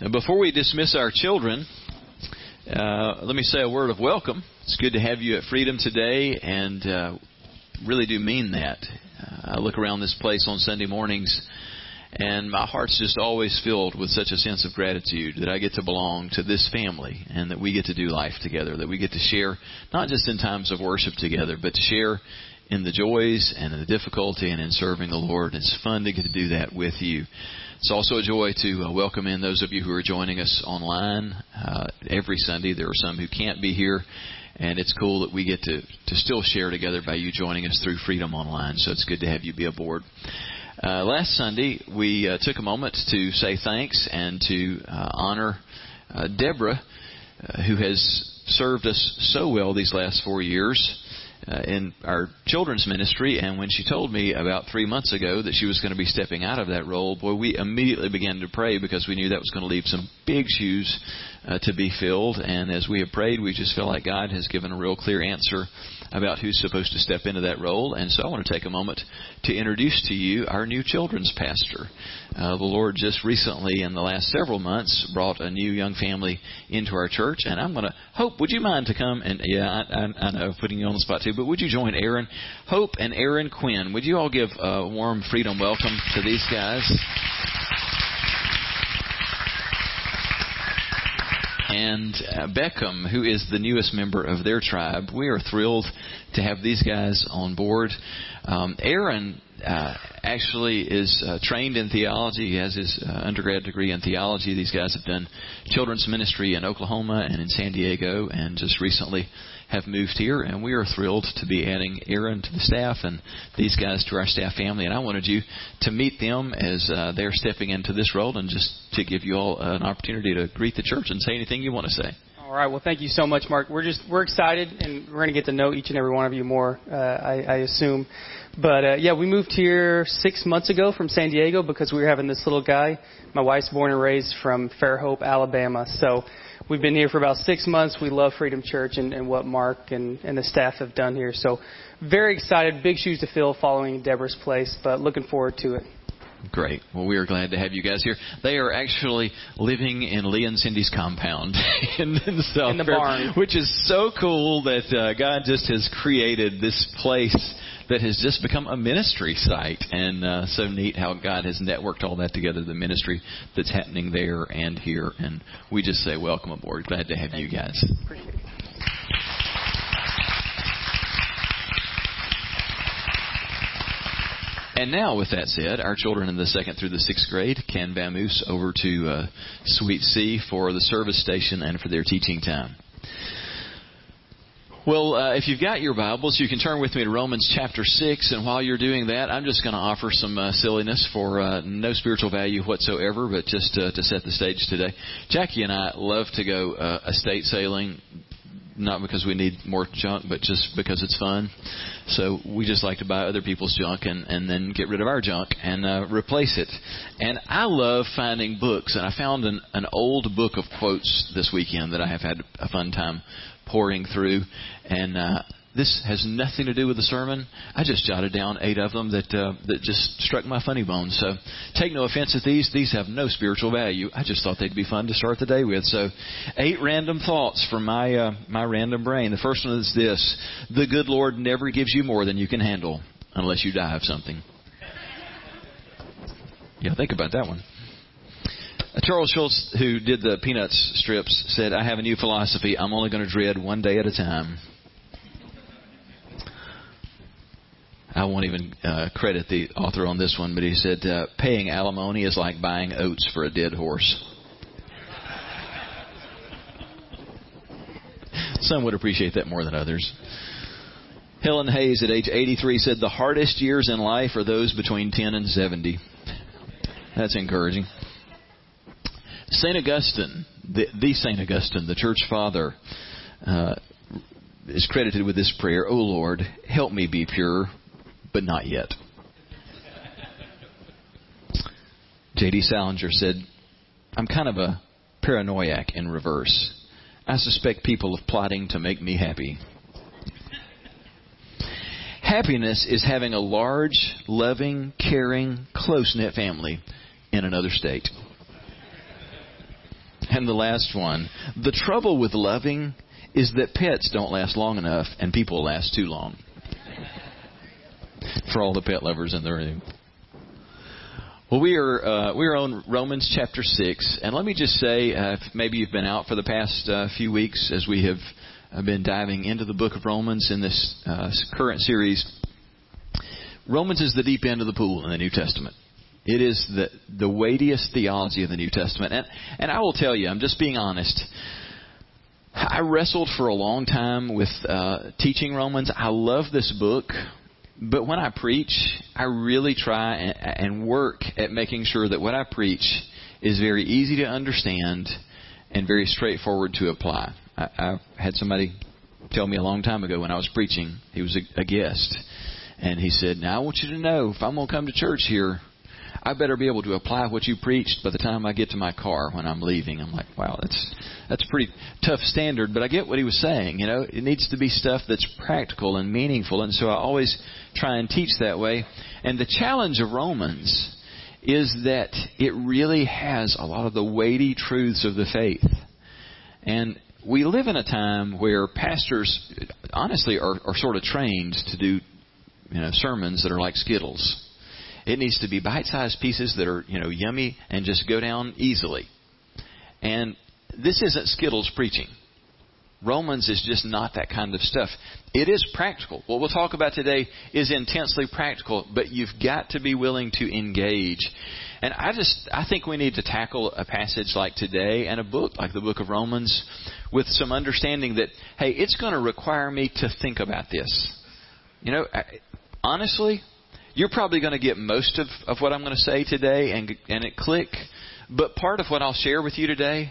Before we dismiss our children, uh, let me say a word of welcome. It's good to have you at Freedom today, and uh, really do mean that. Uh, I look around this place on Sunday mornings, and my heart's just always filled with such a sense of gratitude that I get to belong to this family, and that we get to do life together, that we get to share not just in times of worship together, but to share in the joys and in the difficulty and in serving the Lord. It's fun to get to do that with you. It's also a joy to uh, welcome in those of you who are joining us online uh, every Sunday. There are some who can't be here, and it's cool that we get to, to still share together by you joining us through Freedom Online. So it's good to have you be aboard. Uh, last Sunday, we uh, took a moment to say thanks and to uh, honor uh, Deborah, uh, who has served us so well these last four years uh, in our children's ministry. And when she told me about three months ago that she was going to be stepping out of that role, boy, we immediately began to pray because we knew that was going to leave some big shoes uh, to be filled. And as we have prayed, we just feel like God has given a real clear answer about who's supposed to step into that role. And so I want to take a moment to introduce to you our new children's pastor. Uh, the Lord just recently, in the last several months, brought a new young family into our church. And I'm going to, Hope, would you mind to come? And yeah, I, I, I know, putting you on the spot too, but would you join Aaron? Hope and Aaron Quinn, would you all give a warm freedom welcome to these guys? And uh, Beckham, who is the newest member of their tribe. We are thrilled to have these guys on board. Um, Aaron uh, actually is uh, trained in theology. He has his uh, undergrad degree in theology. These guys have done children's ministry in Oklahoma and in San Diego, and just recently have moved here, and we are thrilled to be adding Aaron to the staff and these guys to our staff family. And I wanted you to meet them as uh, they're stepping into this role, and just to give you all an opportunity to greet the church and say anything you want to say. All right. Well, thank you so much, Mark. We're just we're excited, and we're going to get to know each and every one of you more. Uh, I, I assume, but uh, yeah, we moved here six months ago from San Diego because we were having this little guy. My wife's born and raised from Fairhope, Alabama, so we've been here for about six months. We love Freedom Church and, and what Mark and, and the staff have done here. So very excited. Big shoes to fill following Deborah's place, but looking forward to it. Great. Well, we are glad to have you guys here. They are actually living in Lee and Cindy's compound in, in South in the barn, which is so cool that uh, God just has created this place that has just become a ministry site. And uh, so neat how God has networked all that together, the ministry that's happening there and here. And we just say, welcome aboard. Glad to have Thank you guys. Appreciate it. And now, with that said, our children in the second through the sixth grade can vamoose over to uh, Suite C for the service station and for their teaching time. Well, uh, if you've got your Bibles, you can turn with me to Romans chapter 6. And while you're doing that, I'm just going to offer some uh, silliness for uh, no spiritual value whatsoever, but just to set the stage today. Jackie and I love to go uh, estate sailing, not because we need more junk, but just because it's fun. So we just like to buy other people's junk and, and then get rid of our junk and uh, replace it. And I love finding books, and I found an, an old book of quotes this weekend that I have had a fun time pouring through, and uh, this has nothing to do with the sermon. I just jotted down eight of them that uh, that just struck my funny bone. So take no offense at these; these have no spiritual value. I just thought they'd be fun to start the day with. So, eight random thoughts from my uh, my random brain. The first one is this: the good Lord never gives you more than you can handle, unless you die of something. Yeah, think about that one. Charles Schulz, who did the Peanuts strips, said, I have a new philosophy. I'm only going to dread one day at a time. I won't even uh, credit the author on this one, but he said, uh, paying alimony is like buying oats for a dead horse. Some would appreciate that more than others. Helen Hayes, at age 83, said, The hardest years in life are those between 10 and 70. That's encouraging. St. Augustine, the, the St. Augustine, the church father, uh, is credited with this prayer, O Lord, help me be pure, but not yet. J.D. Salinger said, I'm kind of a paranoiac in reverse. I suspect people of plotting to make me happy. Happiness is having a large, loving, caring, close knit family in another state. And the last one. The trouble with loving is that pets don't last long enough and people last too long. For all the pet lovers in the room. Well, we are uh, we are on Romans chapter six, and let me just say, uh, maybe you've been out for the past uh, few weeks as we have uh, been diving into the book of Romans in this uh, current series. Romans is the deep end of the pool in the New Testament. It is the the weightiest theology of the New Testament, and and I will tell you, I'm just being honest. I wrestled for a long time with uh, teaching Romans. I love this book, but when I preach, I really try and, and work at making sure that what I preach is very easy to understand and very straightforward to apply. I, I had somebody tell me a long time ago when I was preaching. He was a, a guest, and he said, "Now I want you to know if I'm going to come to church here." I better be able to apply what you preached by the time I get to my car when I'm leaving. I'm like, wow, that's that's a pretty tough standard, but I get what he was saying. You know, it needs to be stuff that's practical and meaningful, and so I always try and teach that way. And the challenge of Romans is that it really has a lot of the weighty truths of the faith. And we live in a time where pastors, honestly, are, are sort of trained to do you know, sermons that are like Skittles. It needs to be bite-sized pieces that are, you know, yummy and just go down easily. And this isn't Skittles preaching. Romans is just not that kind of stuff. It is practical. What we'll talk about today is intensely practical, but you've got to be willing to engage. And I just I think we need to tackle a passage like today and a book like the book of Romans with some understanding that hey, it's going to require me to think about this. You know, honestly, you're probably going to get most of, of what I'm going to say today and, and it click. But part of what I'll share with you today,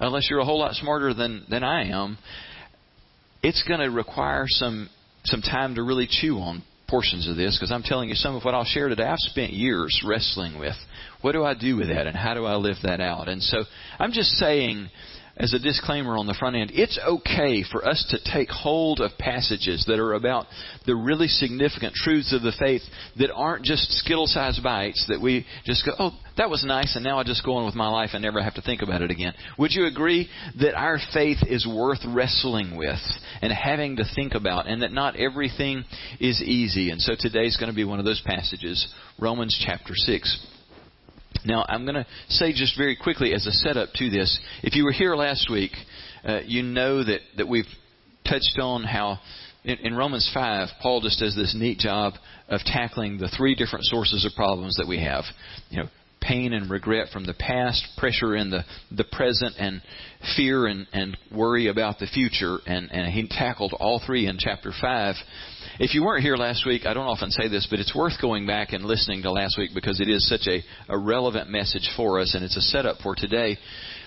unless you're a whole lot smarter than, than I am, it's going to require some, some time to really chew on portions of this because I'm telling you some of what I'll share today I've spent years wrestling with. What do I do with that and how do I live that out? And so I'm just saying as a disclaimer on the front end, it's okay for us to take hold of passages that are about the really significant truths of the faith that aren't just skittle sized bites that we just go, oh, that was nice, and now I just go on with my life and never have to think about it again. Would you agree that our faith is worth wrestling with and having to think about, and that not everything is easy? And so today's going to be one of those passages, Romans chapter 6. Now, I'm going to say just very quickly as a setup to this. If you were here last week, uh, you know that, that we've touched on how in, in Romans 5, Paul just does this neat job of tackling the three different sources of problems that we have. You know, pain and regret from the past, pressure in the, the present, and fear and, and worry about the future. And, and he tackled all three in chapter 5. If you weren't here last week, I don't often say this, but it's worth going back and listening to last week because it is such a, a relevant message for us and it's a setup for today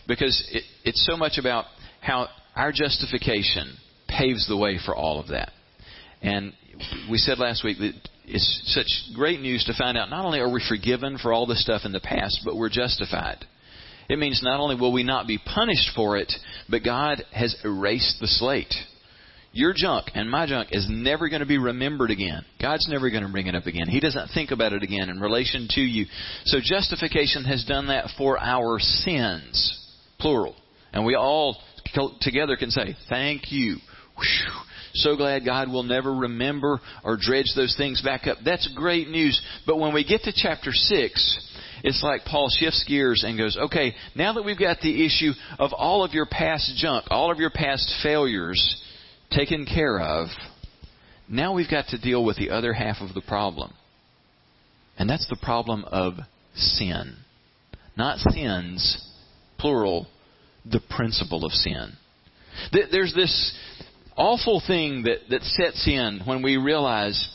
because it, it's so much about how our justification paves the way for all of that. And we said last week that it's such great news to find out not only are we forgiven for all the stuff in the past, but we're justified. It means not only will we not be punished for it, but God has erased the slate. Your junk and my junk is never going to be remembered again. God's never going to bring it up again. He doesn't think about it again in relation to you. So justification has done that for our sins, plural. And we all together can say, Thank you. Whew. So glad God will never remember or dredge those things back up. That's great news. But when we get to chapter 6, it's like Paul shifts gears and goes, okay, now that we've got the issue of all of your past junk, all of your past failures, taken care of, now we've got to deal with the other half of the problem. And that's the problem of sin. Not sins, plural, the principle of sin. There's this awful thing that, that sets in when we realize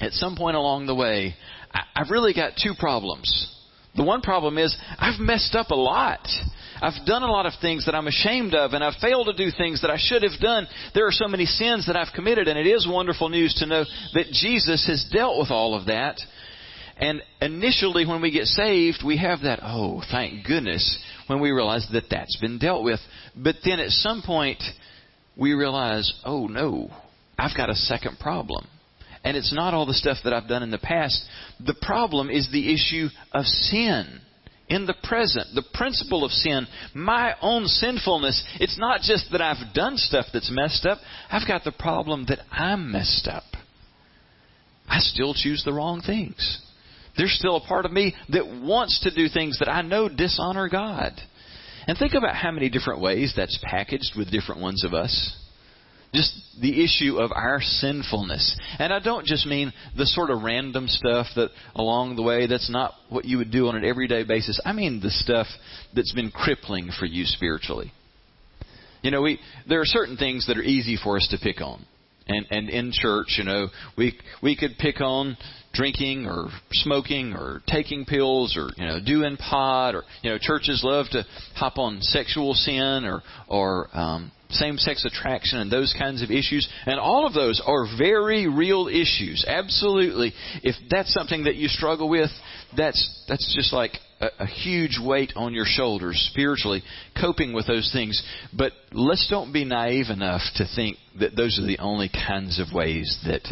at some point along the way, I've really got two problems. The one problem is I've messed up a lot. I've done a lot of things that I'm ashamed of, and I've failed to do things that I should have done. There are so many sins that I've committed, and it is wonderful news to know that Jesus has dealt with all of that. And initially, when we get saved, we have that, oh, thank goodness, when we realize that that's been dealt with. But then at some point, we realize, oh no, I've got a second problem. And it's not all the stuff that I've done in the past. The problem is the issue of sin in the present. The principle of sin, my own sinfulness, it's not just that I've done stuff that's messed up. I've got the problem that I'm messed up. I still choose the wrong things. There's still a part of me that wants to do things that I know dishonor God. And think about how many different ways that's packaged with different ones of us. Just the issue of our sinfulness. And I don't just mean the sort of random stuff that along the way that's not what you would do on an everyday basis. I mean the stuff that's been crippling for you spiritually. You know, we there are certain things that are easy for us to pick on. And and in church, you know, we we could pick on drinking or smoking or taking pills or you know doing pot or you know churches love to hop on sexual sin or or um, same-sex attraction and those kinds of issues. And all of those are very real issues. Absolutely. If that's something that you struggle with that's that's just like a, a huge weight on your shoulders spiritually coping with those things but let's don't be naive enough to think that those are the only kinds of ways that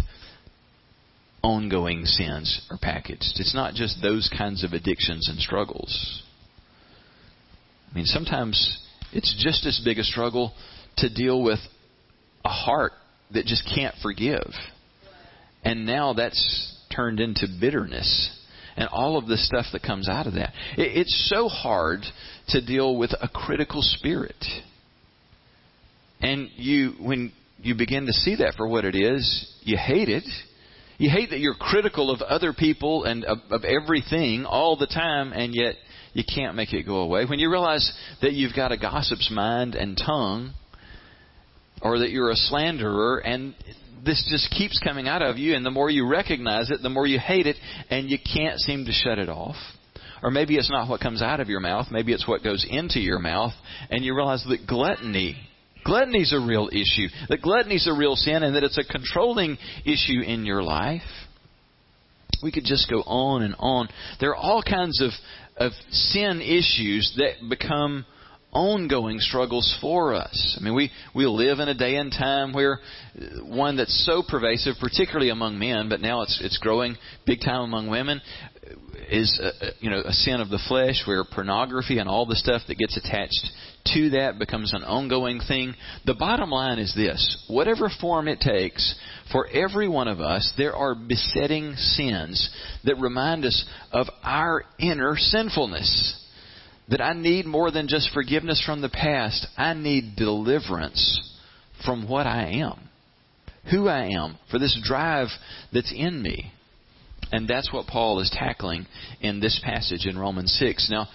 ongoing sins are packaged. It's not just those kinds of addictions and struggles. I mean, sometimes it's just as big a struggle to deal with a heart that just can't forgive. And now that's turned into bitterness and all of the stuff that comes out of that. It, It's so hard to deal with a critical spirit. And you, when you begin to see that for what it is, you hate it you hate that you're critical of other people and of, of everything all the time, and yet you can't make it go away. When you realize that you've got a gossip's mind and tongue, or that you're a slanderer, and this just keeps coming out of you, and the more you recognize it, the more you hate it, and you can't seem to shut it off. Or maybe it's not what comes out of your mouth, maybe it's what goes into your mouth, and you realize that gluttony Gluttony's a real issue. That gluttony's a real sin and that it's a controlling issue in your life. We could just go on and on. There are all kinds of, of sin issues that become ongoing struggles for us. I mean, we, we live in a day and time where uh, one that's so pervasive, particularly among men, but now it's, it's growing big time among women, uh, is a, you know a sin of the flesh where pornography and all the stuff that gets attached to that becomes an ongoing thing. The bottom line is this whatever form it takes, for every one of us, there are besetting sins that remind us of our inner sinfulness. That I need more than just forgiveness from the past, I need deliverance from what I am, who I am, for this drive that's in me. And that's what Paul is tackling in this passage in Romans 6. Now,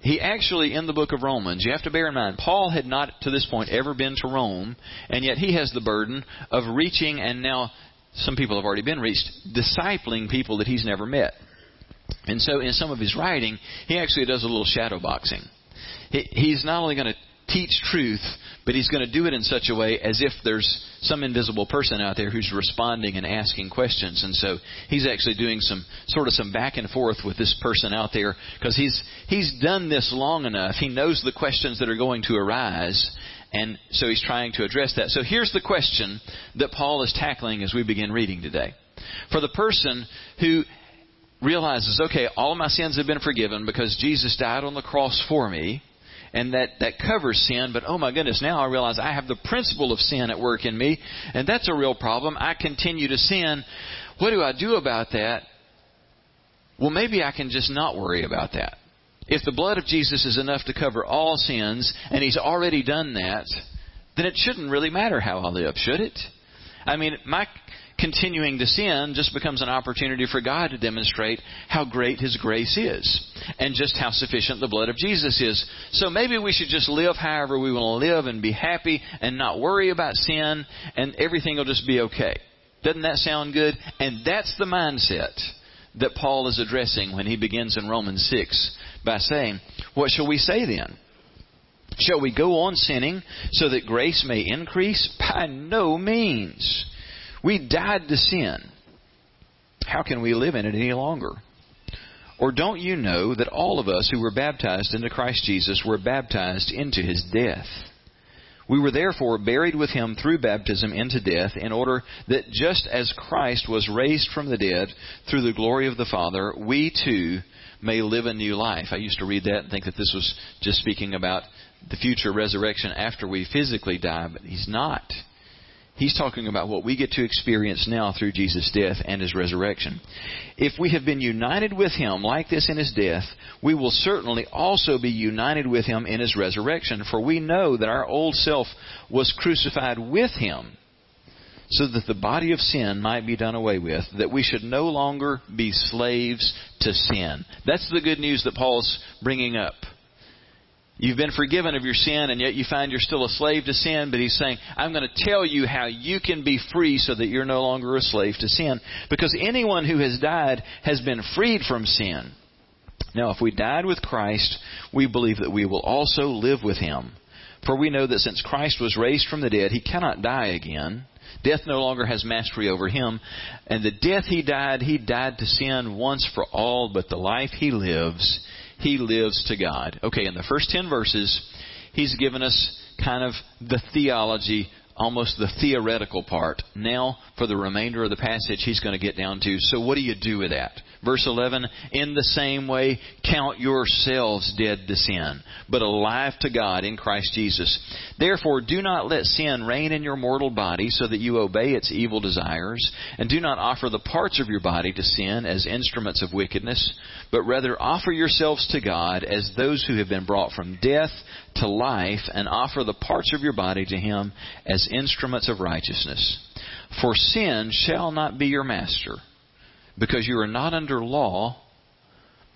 he actually, in the book of Romans, you have to bear in mind, Paul had not to this point ever been to Rome, and yet he has the burden of reaching, and now some people have already been reached, discipling people that he's never met. And so in some of his writing, he actually does a little shadow boxing. he's not only going to teach truth, but he's going to do it in such a way as if there's some invisible person out there who's responding and asking questions. And so he's actually doing some sort of some back and forth with this person out there because he's he's done this long enough. He knows the questions that are going to arise. And so he's trying to address that. So here's the question that Paul is tackling as we begin reading today. For the person who realizes, okay, all of my sins have been forgiven because Jesus died on the cross for me, and that, that covers sin, but oh my goodness, now I realize I have the principle of sin at work in me, and that's a real problem. I continue to sin. What do I do about that? Well, maybe I can just not worry about that. If the blood of Jesus is enough to cover all sins, and He's already done that, then it shouldn't really matter how I live, should it? I mean, my continuing to sin just becomes an opportunity for God to demonstrate how great His grace is and just how sufficient the blood of Jesus is. So maybe we should just live however we want to live and be happy and not worry about sin and everything will just be okay. Doesn't that sound good? And that's the mindset that Paul is addressing when he begins in Romans 6 by saying, What shall we say then? Shall we go on sinning so that grace may increase? By no means. We died to sin. How can we live in it any longer? Or don't you know that all of us who were baptized into Christ Jesus were baptized into his death? We were therefore buried with him through baptism into death, in order that just as Christ was raised from the dead through the glory of the Father, we too may live a new life. I used to read that and think that this was just speaking about the future resurrection after we physically die, but he's not. He's talking about what we get to experience now through Jesus' death and his resurrection. If we have been united with him like this in his death, we will certainly also be united with him in his resurrection, for we know that our old self was crucified with him so that the body of sin might be done away with, that we should no longer be slaves to sin. That's the good news that Paul's bringing up. You've been forgiven of your sin, and yet you find you're still a slave to sin. But he's saying, I'm going to tell you how you can be free so that you're no longer a slave to sin. Because anyone who has died has been freed from sin. Now, if we died with Christ, we believe that we will also live with him. For we know that since Christ was raised from the dead, he cannot die again. Death no longer has mastery over him. And the death he died, he died to sin once for all, but the life he lives, he lives to God. Okay, in the first 10 verses, he's given us kind of the theology, almost the theoretical part. Now, for the remainder of the passage, he's going to get down to so what do you do with that? Verse 11, in the same way, count yourselves dead to sin, but alive to God in Christ Jesus. Therefore, do not let sin reign in your mortal body so that you obey its evil desires, and do not offer the parts of your body to sin as instruments of wickedness, but rather offer yourselves to God as those who have been brought from death to life, and offer the parts of your body to Him as instruments of righteousness. For sin shall not be your master because you are not under law,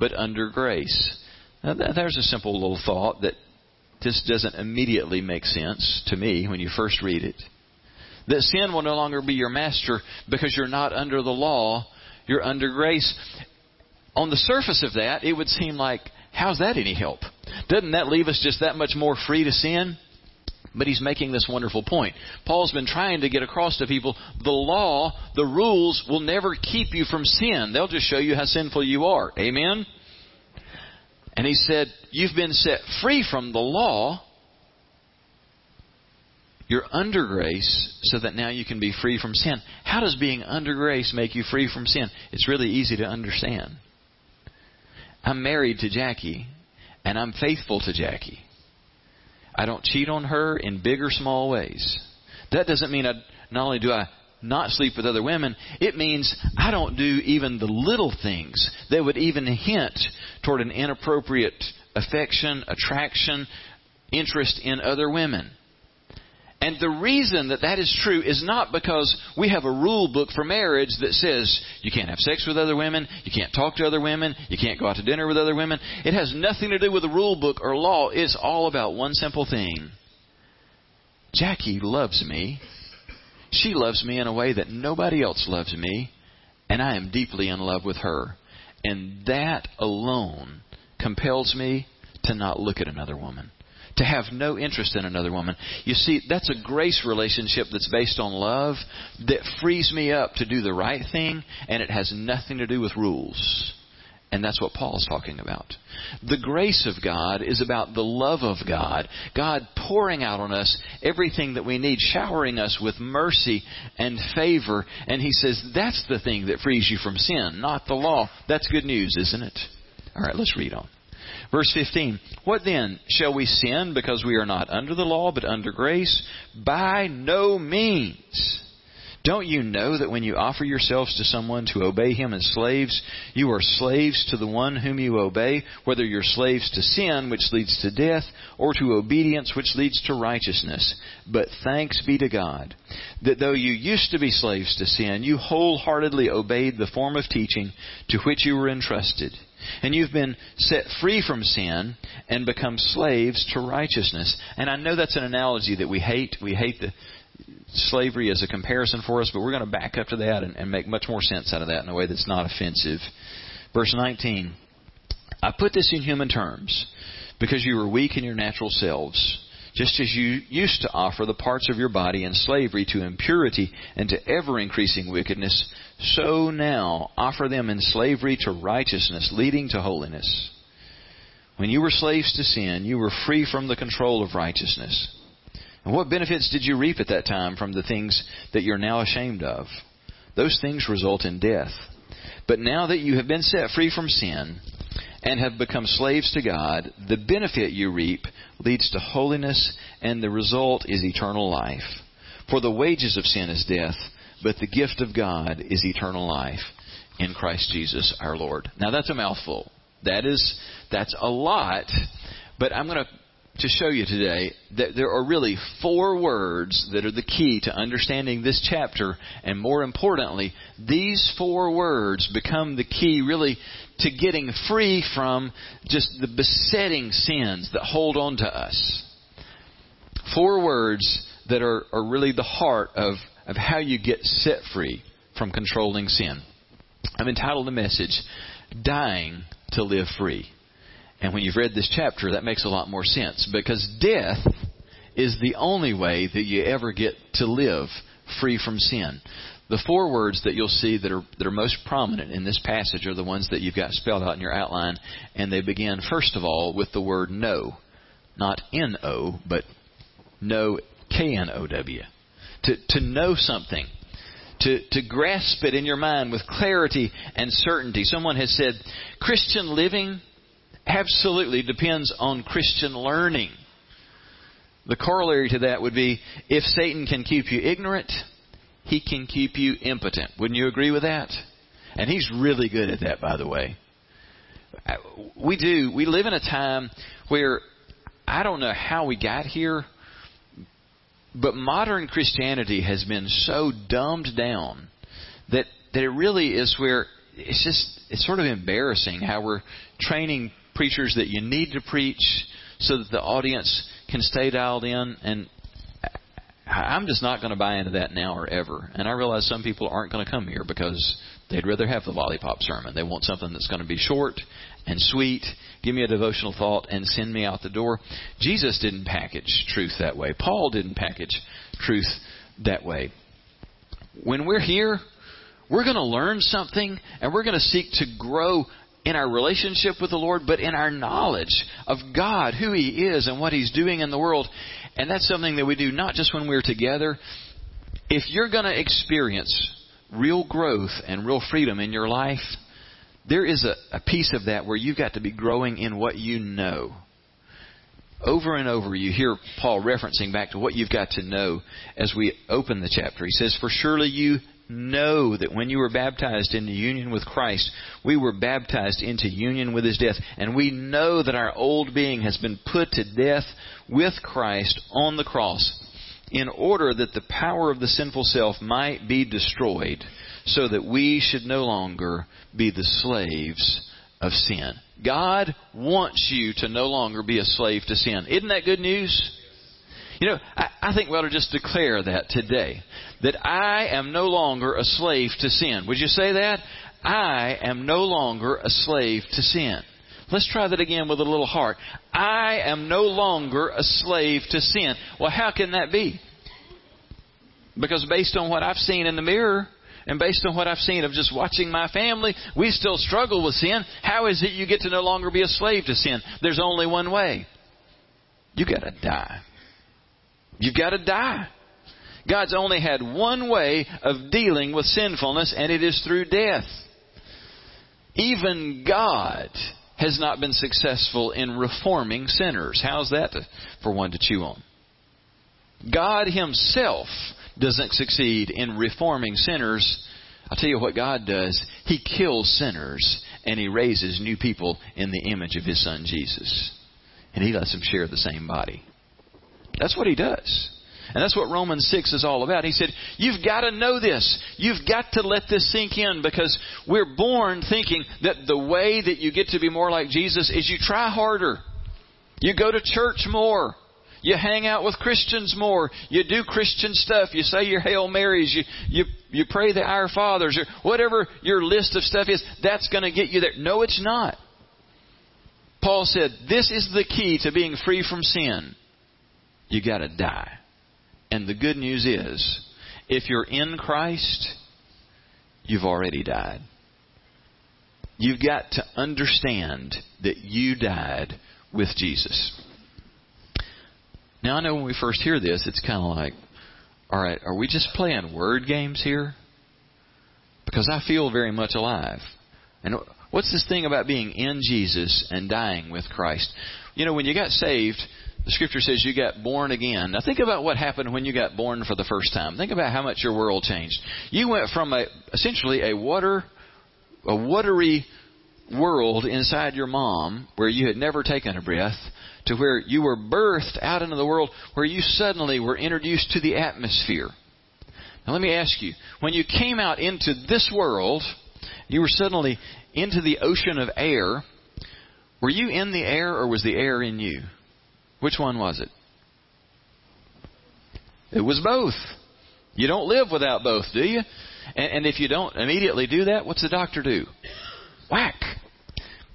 but under grace. Now, there's a simple little thought that just doesn't immediately make sense to me when you first read it. That sin will no longer be your master because you're not under the law, you're under grace. On the surface of that, it would seem like, how's that any help? Doesn't that leave us just that much more free to sin? But he's making this wonderful point. Paul's been trying to get across to people the law, the rules will never keep you from sin. They'll just show you how sinful you are. Amen? And he said, You've been set free from the law. You're under grace so that now you can be free from sin. How does being under grace make you free from sin? It's really easy to understand. I'm married to Jackie, and I'm faithful to Jackie. I don't cheat on her in big or small ways. That doesn't mean I, not only do I not sleep with other women, it means I don't do even the little things that would even hint toward an inappropriate affection, attraction, interest in other women. And the reason that that is true is not because we have a rule book for marriage that says you can't have sex with other women, you can't talk to other women, you can't go out to dinner with other women. It has nothing to do with a rule book or law. It's all about one simple thing. Jackie loves me. She loves me in a way that nobody else loves me, and I am deeply in love with her. And that alone compels me to not look at another woman to have no interest in another woman. You see, that's a grace relationship that's based on love that frees me up to do the right thing, and it has nothing to do with rules. And that's what Paul's talking about. The grace of God is about the love of God. God pouring out on us everything that we need, showering us with mercy and favor. And He says that's the thing that frees you from sin, not the law. That's good news, isn't it? All right, let's read on. Verse 15 What then? Shall we sin because we are not under the law but under grace? By no means. Don't you know that when you offer yourselves to someone to obey him as slaves, you are slaves to the one whom you obey, whether you're slaves to sin, which leads to death, or to obedience, which leads to righteousness? But thanks be to God, that though you used to be slaves to sin, you wholeheartedly obeyed the form of teaching to which you were entrusted. And you've been set free from sin and become slaves to righteousness. And I know that's an analogy that we hate. We hate the slavery as a comparison for us, but we're going to back up to that and, and make much more sense out of that in a way that's not offensive. Verse 19 I put this in human terms because you were weak in your natural selves just as you used to offer the parts of your body in slavery to impurity and to ever increasing wickedness, so now offer them in slavery to righteousness, leading to holiness. When you were slaves to sin, you were free from the control of righteousness. And what benefits did you reap at that time from the things that you're now ashamed of? Those things result in death. But now that you have been set free from sin and have become slaves to God, the benefit you reap leads to holiness, and the result is eternal life. For the wages of sin is death, but the gift of God is eternal life in Christ Jesus our Lord. Now that's a mouthful. That is that's a lot, but I'm going to to show you today that there are really four words that are the key to understanding this chapter, and more importantly, these four words become the key really to getting free from just the besetting sins that hold on to us. Four words that are, are really the heart of, of how you get set free from controlling sin. I've entitled the message, Dying to Live Free. And when you've read this chapter, that makes a lot more sense because death is the only way that you ever get to live free from sin. The four words that you'll see that are that are most prominent in this passage are the ones that you've got spelled out in your outline, and they begin first of all with the word know, not N O, but know K N O W. To to know something, to, to grasp it in your mind with clarity and certainty. Someone has said, Christian living absolutely depends on Christian learning. The corollary to that would be if Satan can keep you ignorant, he can keep you impotent. Wouldn't you agree with that? And he's really good at that, by the way. Uh, we do. We live in a time where I don't know how we got here, but modern Christianity has been so dumbed down that that it really is where it's just it's sort of embarrassing how we're training preachers that you need to preach so that the audience can stay dialed in and I'm just not going to buy into that now or ever. And I realize some people aren't going to come here because they'd rather have the lollipop sermon. They want something that's going to be short and sweet, give me a devotional thought, and send me out the door. Jesus didn't package truth that way. Paul didn't package truth that way. When we're here, we're going to learn something and we're going to seek to grow in our relationship with the Lord, but in our knowledge of God, who He is, and what He's doing in the world. And that's something that we do not just when we're together. If you're going to experience real growth and real freedom in your life, there is a, a piece of that where you've got to be growing in what you know. Over and over, you hear Paul referencing back to what you've got to know as we open the chapter. He says, For surely you know that when you were baptized into union with Christ, we were baptized into union with his death. And we know that our old being has been put to death with Christ on the cross in order that the power of the sinful self might be destroyed so that we should no longer be the slaves of sin. God wants you to no longer be a slave to sin. Isn't that good news? You know, I, I think we ought to just declare that today. That I am no longer a slave to sin. Would you say that? I am no longer a slave to sin. Let's try that again with a little heart. I am no longer a slave to sin. Well, how can that be? Because based on what I've seen in the mirror, and based on what I've seen of just watching my family, we still struggle with sin. How is it you get to no longer be a slave to sin? There's only one way. You gotta die. You've got to die. God's only had one way of dealing with sinfulness, and it is through death. Even God has not been successful in reforming sinners. How's that to, for one to chew on? God Himself doesn't succeed in reforming sinners. I'll tell you what God does. He kills sinners and He raises new people in the image of His Son Jesus. And He lets them share the same body. That's what he does. And that's what Romans 6 is all about. He said, You've got to know this. You've got to let this sink in because we're born thinking that the way that you get to be more like Jesus is you try harder. You go to church more. You hang out with Christians more. You do Christian stuff. You say your Hail Marys. You, you, you pray the Our Fathers. Or whatever your list of stuff is, that's going to get you there. No, it's not. Paul said, This is the key to being free from sin you got to die. And the good news is, if you're in Christ, you've already died. You've got to understand that you died with Jesus. Now, I know when we first hear this, it's kind of like, all right, are we just playing word games here? Because I feel very much alive. And what's this thing about being in Jesus and dying with Christ? You know, when you got saved, the scripture says you got born again. Now think about what happened when you got born for the first time. Think about how much your world changed. You went from a essentially a water a watery world inside your mom where you had never taken a breath to where you were birthed out into the world where you suddenly were introduced to the atmosphere. Now let me ask you, when you came out into this world, you were suddenly into the ocean of air. Were you in the air or was the air in you? Which one was it? It was both. You don't live without both, do you? And, and if you don't immediately do that, what's the doctor do? Whack.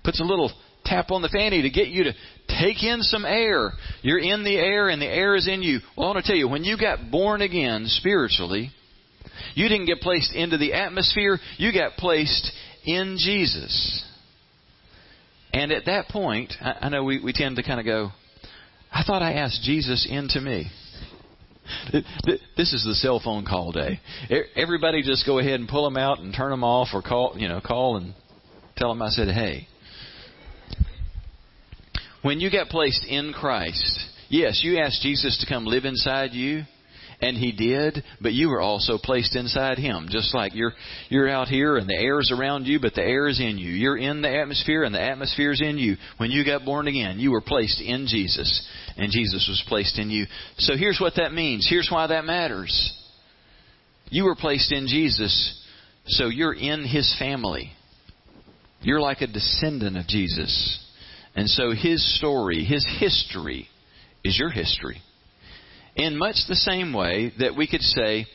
Puts a little tap on the fanny to get you to take in some air. You're in the air and the air is in you. Well, I want to tell you, when you got born again spiritually, you didn't get placed into the atmosphere, you got placed in Jesus. And at that point, I, I know we, we tend to kind of go, I thought I asked Jesus into me. This is the cell phone call day. Everybody just go ahead and pull them out and turn them off or call, you know, call and tell them I said, hey. When you got placed in Christ, yes, you asked Jesus to come live inside you. And he did, but you were also placed inside him. Just like you're you're out here and the air is around you, but the air is in you. You're in the atmosphere and the atmosphere is in you. When you got born again, you were placed in Jesus, and Jesus was placed in you. So here's what that means. Here's why that matters. You were placed in Jesus, so you're in his family. You're like a descendant of Jesus. And so his story, his history, is your history in much the same way that we could say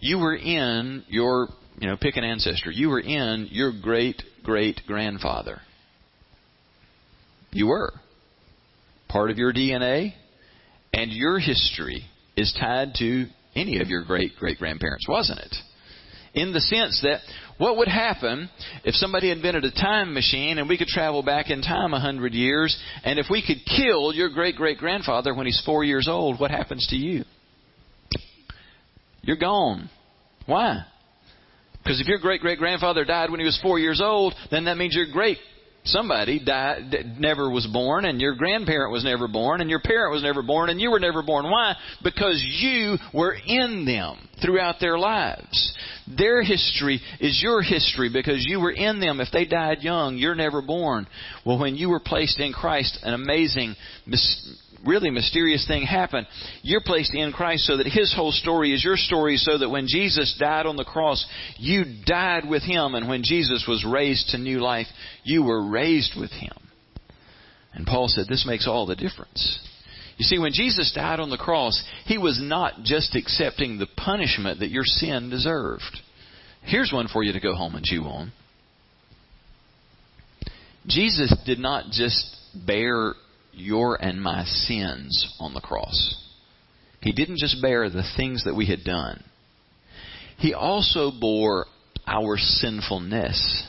you were in your, you know, pick an ancestor, you were in your great great grandfather. You were. Part of your DNA and your history is tied to any of your great great grandparents, wasn't it? in the sense that what would happen if somebody invented a time machine and we could travel back in time a hundred years, and if we could kill your great great grandfather when he's four years old, what happens to you? You're gone. Why? Because if your great great grandfather died when he was four years old, then that means your great somebody died, never was born, and your grandparent was never born, and your parent was never born, and you were never born. Why? Because you were in them throughout their lives. Their history is your history because you were in them. If they died young, you're never born. Well, when you were placed in Christ, an amazing really mysterious thing happen. You're placed in Christ so that His whole story is your story, so that when Jesus died on the cross, you died with Him, and when Jesus was raised to new life, you were raised with Him. And Paul said this makes all the difference. You see, when Jesus died on the cross, He was not just accepting the punishment that your sin deserved. Here's one for you to go home and chew on. Jesus did not just bear your and my sins on the cross. He didn't just bear the things that we had done, He also bore our sinfulness.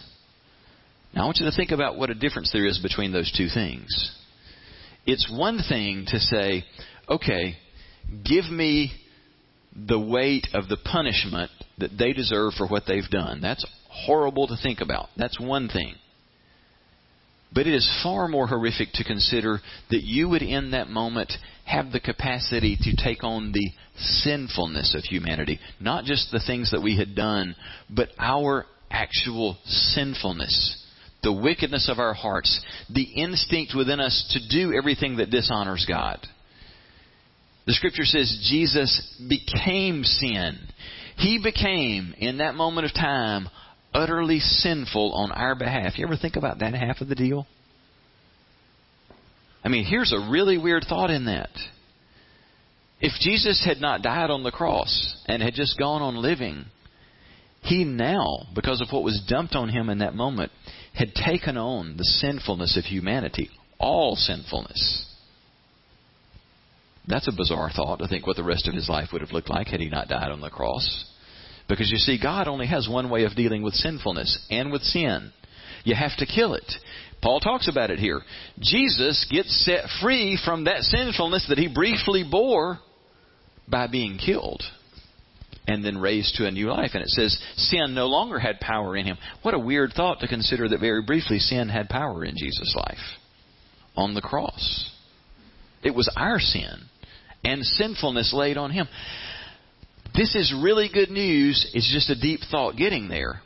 Now, I want you to think about what a difference there is between those two things. It's one thing to say, okay, give me the weight of the punishment that they deserve for what they've done. That's horrible to think about. That's one thing. But it is far more horrific to consider that you would, in that moment, have the capacity to take on the sinfulness of humanity. Not just the things that we had done, but our actual sinfulness. The wickedness of our hearts. The instinct within us to do everything that dishonors God. The scripture says Jesus became sin. He became, in that moment of time, utterly sinful on our behalf. You ever think about that half of the deal? I mean, here's a really weird thought in that. If Jesus had not died on the cross and had just gone on living, he now, because of what was dumped on him in that moment, had taken on the sinfulness of humanity, all sinfulness. That's a bizarre thought to think what the rest of his life would have looked like had he not died on the cross. Because you see, God only has one way of dealing with sinfulness and with sin. You have to kill it. Paul talks about it here. Jesus gets set free from that sinfulness that he briefly bore by being killed and then raised to a new life. And it says sin no longer had power in him. What a weird thought to consider that very briefly sin had power in Jesus' life on the cross. It was our sin and sinfulness laid on him. This is really good news. It's just a deep thought getting there.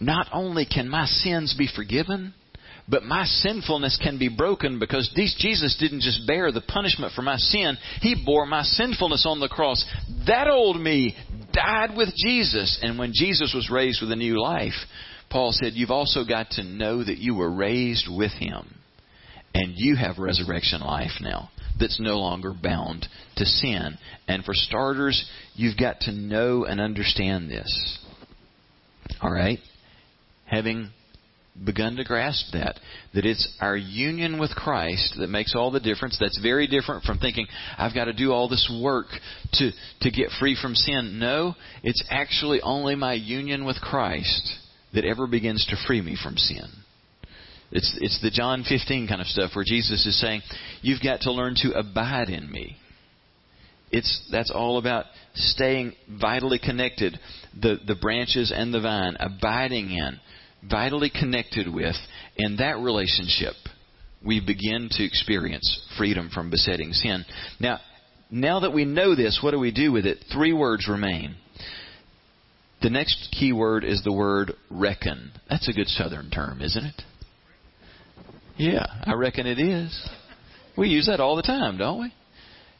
Not only can my sins be forgiven, but my sinfulness can be broken because Jesus didn't just bear the punishment for my sin, He bore my sinfulness on the cross. That old me died with Jesus. And when Jesus was raised with a new life, Paul said, You've also got to know that you were raised with Him. And you have resurrection life now that's no longer bound to sin. And for starters, you've got to know and understand this. All right? Having begun to grasp that. That it's our union with Christ that makes all the difference. That's very different from thinking, I've got to do all this work to, to get free from sin. No, it's actually only my union with Christ that ever begins to free me from sin. It's, it's the John 15 kind of stuff where Jesus is saying, You've got to learn to abide in me. It's, that's all about staying vitally connected, the, the branches and the vine, abiding in vitally connected with, in that relationship, we begin to experience freedom from besetting sin. Now, now that we know this, what do we do with it? Three words remain. The next key word is the word reckon. That's a good southern term, isn't it? Yeah, I reckon it is. We use that all the time, don't we?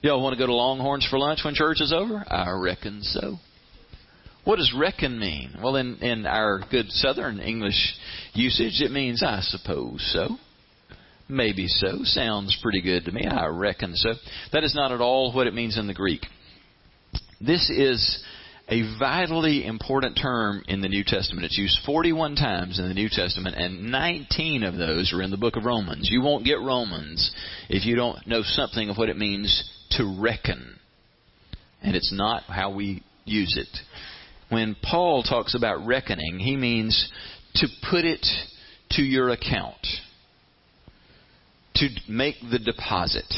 Y'all want to go to Longhorns for lunch when church is over? I reckon so. What does reckon mean? Well, in, in our good Southern English usage, it means I suppose so. Maybe so. Sounds pretty good to me. I reckon so. That is not at all what it means in the Greek. This is a vitally important term in the New Testament. It's used 41 times in the New Testament, and 19 of those are in the book of Romans. You won't get Romans if you don't know something of what it means to reckon. And it's not how we use it when Paul talks about reckoning, he means to put it to your account, to make the deposit.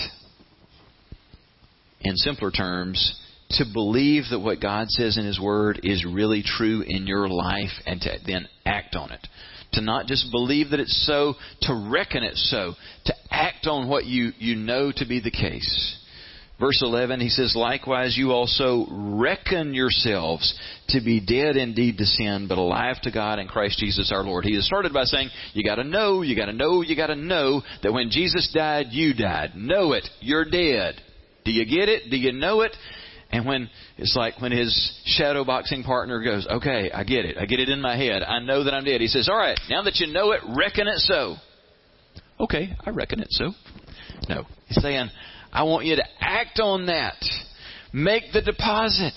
In simpler terms, to believe that what God says in His Word is really true in your life and to then act on it. To not just believe that it's so, to reckon it so, to act on what you, you know to be the case. Verse 11, he says, Likewise, you also reckon yourselves to be dead indeed to sin, but alive to God in Christ Jesus our Lord. He has started by saying, You gotta know, you gotta know, you gotta know that when Jesus died, you died. Know it. You're dead. Do you get it? Do you know it? And when it's like when his shadow boxing partner goes, Okay, I get it. I get it in my head. I know that I'm dead. He says, All right, now that you know it, reckon it so. Okay, I reckon it so. No. He's saying, I want you to act on that. Make the deposit.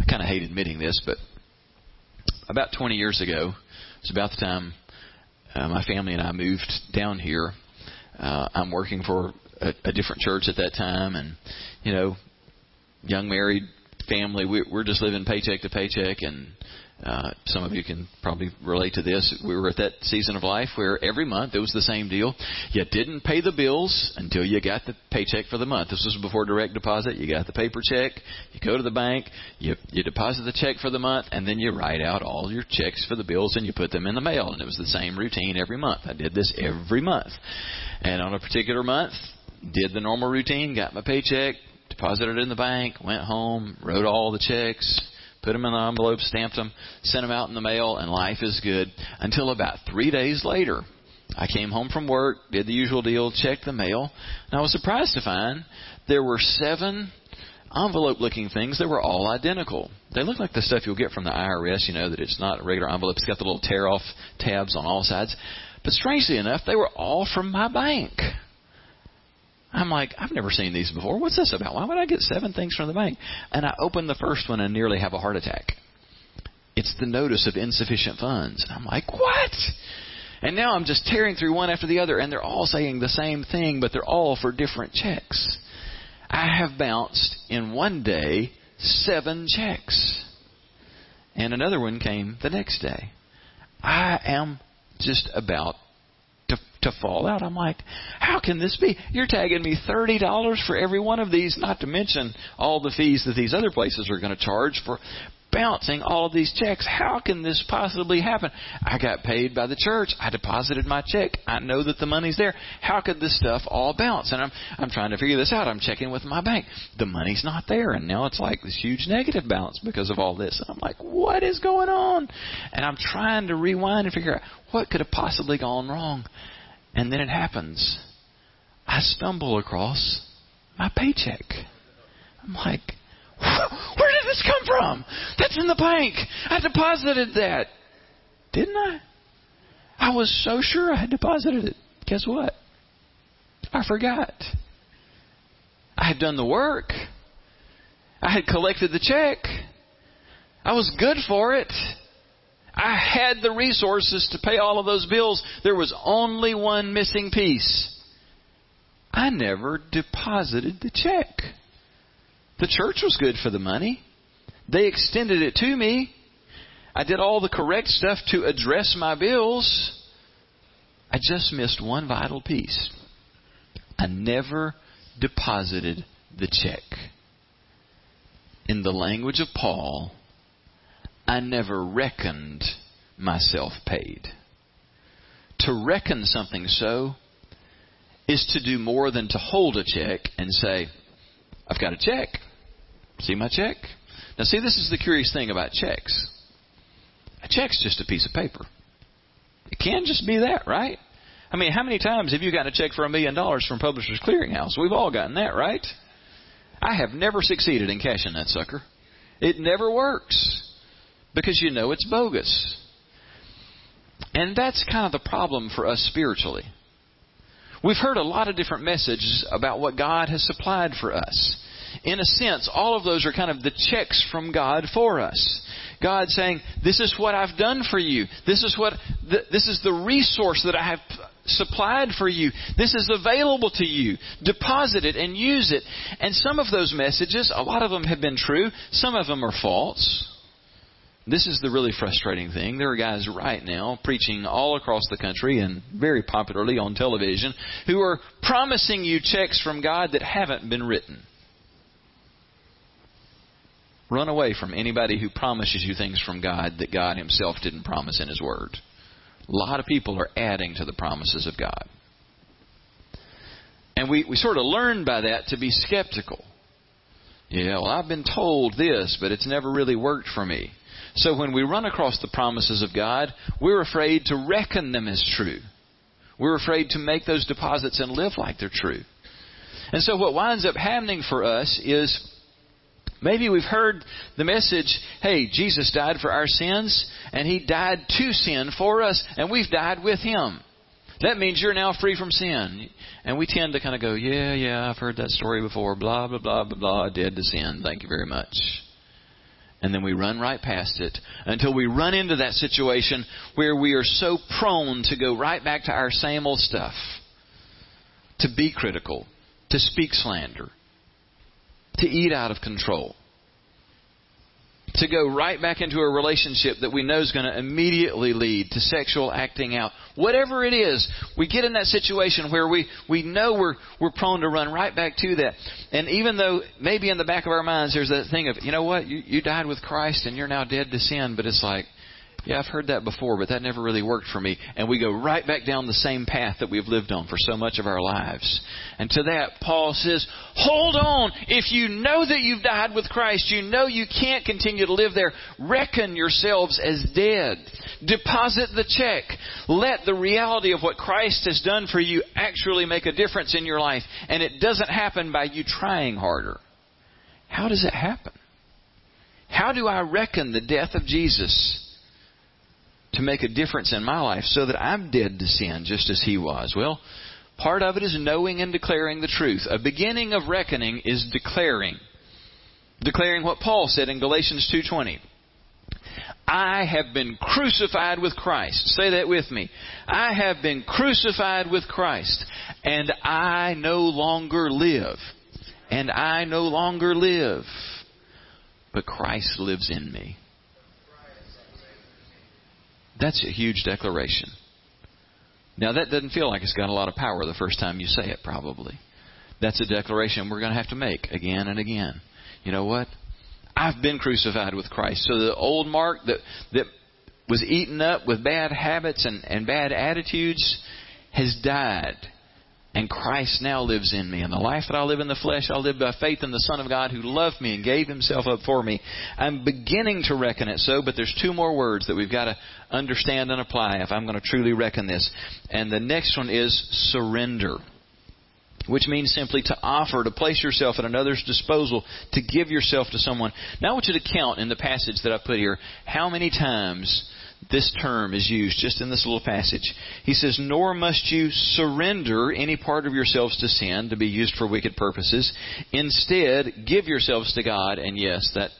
I kind of hate admitting this, but about 20 years ago, it was about the time uh, my family and I moved down here. Uh, I'm working for a, a different church at that time, and you know, young married family, we, we're just living paycheck to paycheck, and uh, some of you can probably relate to this. We were at that season of life where every month it was the same deal. You didn't pay the bills until you got the paycheck for the month. This was before direct deposit. You got the paper check. You go to the bank. You you deposit the check for the month, and then you write out all your checks for the bills and you put them in the mail. And it was the same routine every month. I did this every month. And on a particular month, did the normal routine, got my paycheck, deposited it in the bank, went home, wrote all the checks put them in the envelope, stamped them, sent them out in the mail, and life is good. Until about three days later, I came home from work, did the usual deal, checked the mail, and I was surprised to find there were seven envelope looking things that were all identical. They look like the stuff you'll get from the IRS, you know, that it's not a regular envelope. It's got the little tear off tabs on all sides. But strangely enough, they were all from my bank. I'm like, I've never seen these before. What's this about? Why would I get seven things from the bank? And I open the first one and nearly have a heart attack. It's the notice of insufficient funds. And I'm like, what? And now I'm just tearing through one after the other, and they're all saying the same thing, but they're all for different checks. I have bounced in one day seven checks. And another one came the next day. I am just about to, fall out. I'm like, how can this be? You're tagging me $30 for every one of these, not to mention all the fees that these other places are going to charge for bouncing all of these checks. How can this possibly happen? I got paid by the church. I deposited my check. I know that the money's there. How could this stuff all bounce? And I'm I'm trying to figure this out. I'm checking with my bank. The money's not there, and now it's like this huge negative balance because of all this. And I'm like, what is going on? And I'm trying to rewind and figure out what could have possibly gone wrong. And then it happens. I stumble across my paycheck. I'm like, where did this come from? That's in the bank. I deposited that. Didn't I? I was so sure I had deposited it. Guess what? I forgot. I had done the work. I had collected the check. I was good for it. I had the resources to pay all of those bills. There was only one missing piece. I never deposited the check. The church was good for the money. They extended it to me. I did all the correct stuff to address my bills. I just missed one vital piece. I never deposited the check. In the language of Paul, I never reckoned myself paid. To reckon something so is to do more than to hold a check and say, I've got a check. See my check? Now, see, this is the curious thing about checks. A check's just a piece of paper. It can just be that, right? I mean, how many times have you gotten a check for a million dollars from Publishers Clearinghouse? We've all gotten that, right? I have never succeeded in cashing that sucker. It never works because you know it's bogus. And that's kind of the problem for us spiritually. We've heard a lot of different messages about what God has supplied for us. In a sense, all of those are kind of the checks from God for us. God saying, "This is what I've done for you. This is what this is the resource that I have supplied for you. This is available to you. Deposit it and use it." And some of those messages, a lot of them have been true, some of them are false. This is the really frustrating thing. There are guys right now preaching all across the country and very popularly on television who are promising you checks from God that haven't been written. Run away from anybody who promises you things from God that God Himself didn't promise in His Word. A lot of people are adding to the promises of God. And we, we sort of learn by that to be skeptical. Yeah, well, I've been told this, but it's never really worked for me. So when we run across the promises of God, we're afraid to reckon them as true. We're afraid to make those deposits and live like they're true. And so what winds up happening for us is maybe we've heard the message, hey, Jesus died for our sins, and He died to sin for us, and we've died with Him. That means you're now free from sin. And we tend to kind of go, yeah, yeah, I've heard that story before, blah, blah, blah, blah, blah, dead to sin. Thank you very much and then we run right past it until we run into that situation where we are so prone to go right back to our same old stuff, to be critical, to speak slander, to eat out of control to go right back into a relationship that we know is going to immediately lead to sexual acting out. Whatever it is, we get in that situation where we, we know we're, we're prone to run right back to that. And even though maybe in the back of our minds there's that thing of, you know what, you, you died with Christ and you're now dead to sin, but it's like, yeah, I've heard that before, but that never really worked for me. And we go right back down the same path that we've lived on for so much of our lives. And to that, Paul says, hold on. If you know that you've died with Christ, you know you can't continue to live there. Reckon yourselves as dead. Deposit the check. Let the reality of what Christ has done for you actually make a difference in your life. And it doesn't happen by you trying harder. How does it happen? How do I reckon the death of Jesus? To make a difference in my life so that I'm dead to sin just as he was? Well, part of it is knowing and declaring the truth. A beginning of reckoning is declaring. Declaring what Paul said in Galatians 2:20. I have been crucified with Christ. Say that with me. I have been crucified with Christ, and I no longer live. And I no longer live, but Christ lives in me. That's a huge declaration. Now, that doesn't feel like it's got a lot of power the first time you say it, probably. That's a declaration we're going to have to make again and again. You know what? I've been crucified with Christ. So the old Mark that, that was eaten up with bad habits and, and bad attitudes has died. And Christ now lives in me. And the life that I live in the flesh, I live by faith in the Son of God who loved me and gave himself up for me. I'm beginning to reckon it so, but there's two more words that we've got to understand and apply if I'm going to truly reckon this. And the next one is surrender which means simply to offer, to place yourself at another's disposal, to give yourself to someone. Now I want you to count in the passage that I put here how many times this term is used just in this little passage. He says, Nor must you surrender any part of yourselves to sin to be used for wicked purposes. Instead, give yourselves to God. And yes, that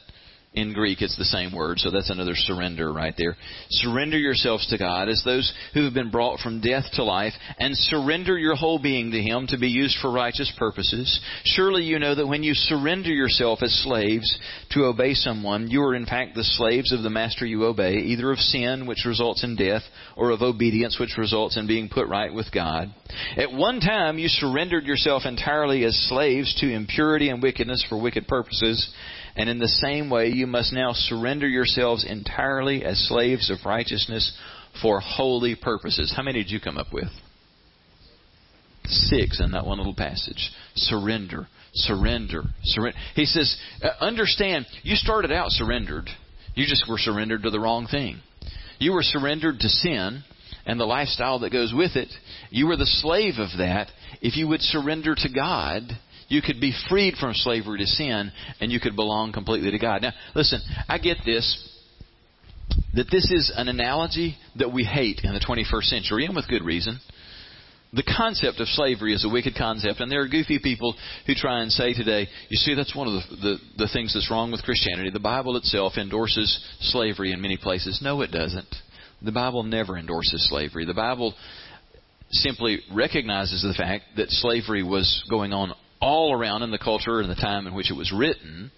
in Greek, it's the same word, so that's another surrender right there. Surrender yourselves to God as those who have been brought from death to life, and surrender your whole being to Him to be used for righteous purposes. Surely you know that when you surrender yourself as slaves to obey someone, you are in fact the slaves of the master you obey, either of sin, which results in death, or of obedience, which results in being put right with God. At one time, you surrendered yourself entirely as slaves to impurity and wickedness for wicked purposes. And in the same way, you must now surrender yourselves entirely as slaves of righteousness for holy purposes. How many did you come up with? Six in that one little passage. Surrender, surrender, surrender. He says, uh, understand, you started out surrendered. You just were surrendered to the wrong thing. You were surrendered to sin and the lifestyle that goes with it. You were the slave of that. If you would surrender to God, you could be freed from slavery to sin and you could belong completely to God. Now, listen, I get this that this is an analogy that we hate in the 21st century, and with good reason. The concept of slavery is a wicked concept, and there are goofy people who try and say today, you see, that's one of the, the, the things that's wrong with Christianity. The Bible itself endorses slavery in many places. No, it doesn't. The Bible never endorses slavery. The Bible simply recognizes the fact that slavery was going on all around in the culture and the time in which it was written,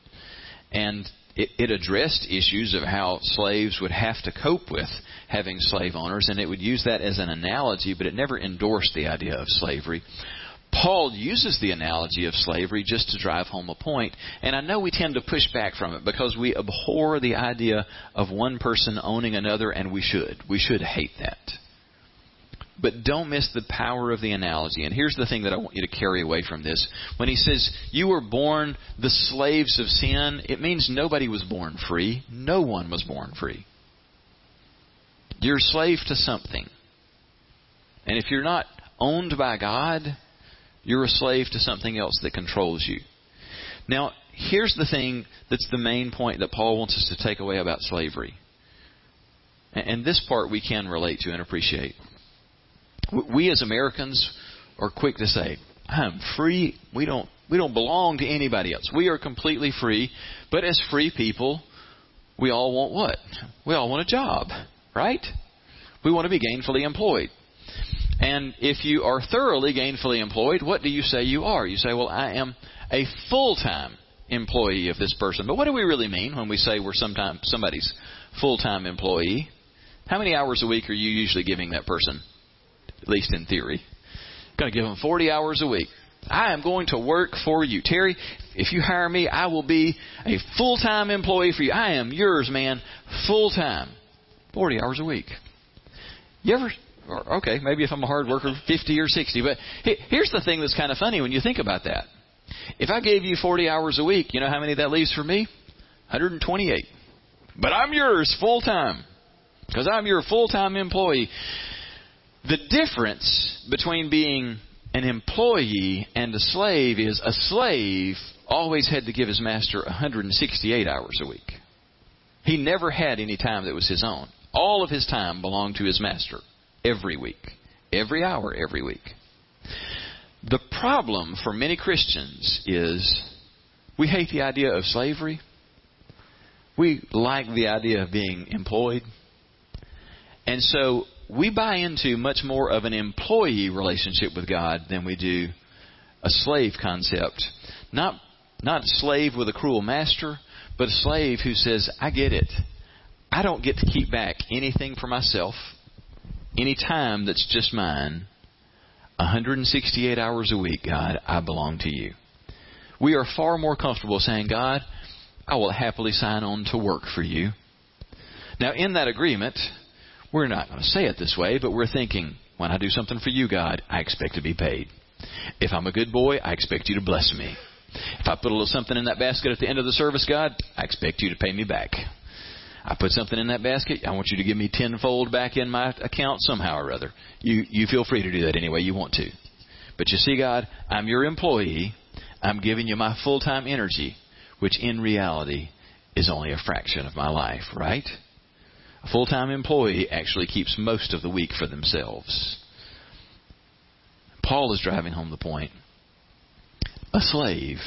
and it, it, addressed issues of how slaves would have to cope with having slave owners, and it would use that as an analogy, but it never endorsed the idea of slavery. Paul uses the analogy of slavery just to drive home a point, and I know we tend to push back from it because we abhor the idea of one person owning another, and we should. We should hate that. But don't miss the power of the analogy. And here's the thing that I want you to carry away from this. When he says, You were born the slaves of sin, it means nobody was born free. No one was born free. You're a slave to something. And if you're not owned by God, you're a slave to something else that controls you. Now, here's the thing that's the main point that Paul wants us to take away about slavery. And this part we can relate to and appreciate we as Americans are quick to say, "I'm free. We don't we don't belong to anybody else. We are completely free." But as free people, we all want what? We all want a job, right? We want to be gainfully employed. And if you are thoroughly gainfully employed, what do you say you are? You say, "Well, I am a full-time employee of this person." But what do we really mean when we say we're sometime somebody's full-time employee? How many hours a week are you usually giving that person? At least in theory. Going to give them 40 hours a week. I am going to work for you. Terry, if you hire me, I will be a full time employee for you. I am yours, man, full time. 40 hours a week. You ever, or, okay, maybe if I'm a hard worker, 50 or 60. But here's the thing that's kind of funny when you think about that. If I gave you 40 hours a week, you know how many that leaves for me? 128. But I'm yours full time because I'm your full time employee. The difference between being an employee and a slave is a slave always had to give his master 168 hours a week. He never had any time that was his own. All of his time belonged to his master every week, every hour, every week. The problem for many Christians is we hate the idea of slavery. We like the idea of being employed. And so we buy into much more of an employee relationship with God than we do a slave concept. Not not slave with a cruel master, but a slave who says, "I get it. I don't get to keep back anything for myself. any time that's just mine, 168 hours a week, God, I belong to you. We are far more comfortable saying, God, I will happily sign on to work for you. Now, in that agreement, we're not going to say it this way, but we're thinking, when I do something for you, God, I expect to be paid. If I'm a good boy, I expect you to bless me. If I put a little something in that basket at the end of the service, God, I expect you to pay me back. I put something in that basket, I want you to give me tenfold back in my account somehow or other. You you feel free to do that any way you want to. But you see, God, I'm your employee. I'm giving you my full time energy, which in reality is only a fraction of my life, right? Full time employee actually keeps most of the week for themselves. Paul is driving home the point. A slave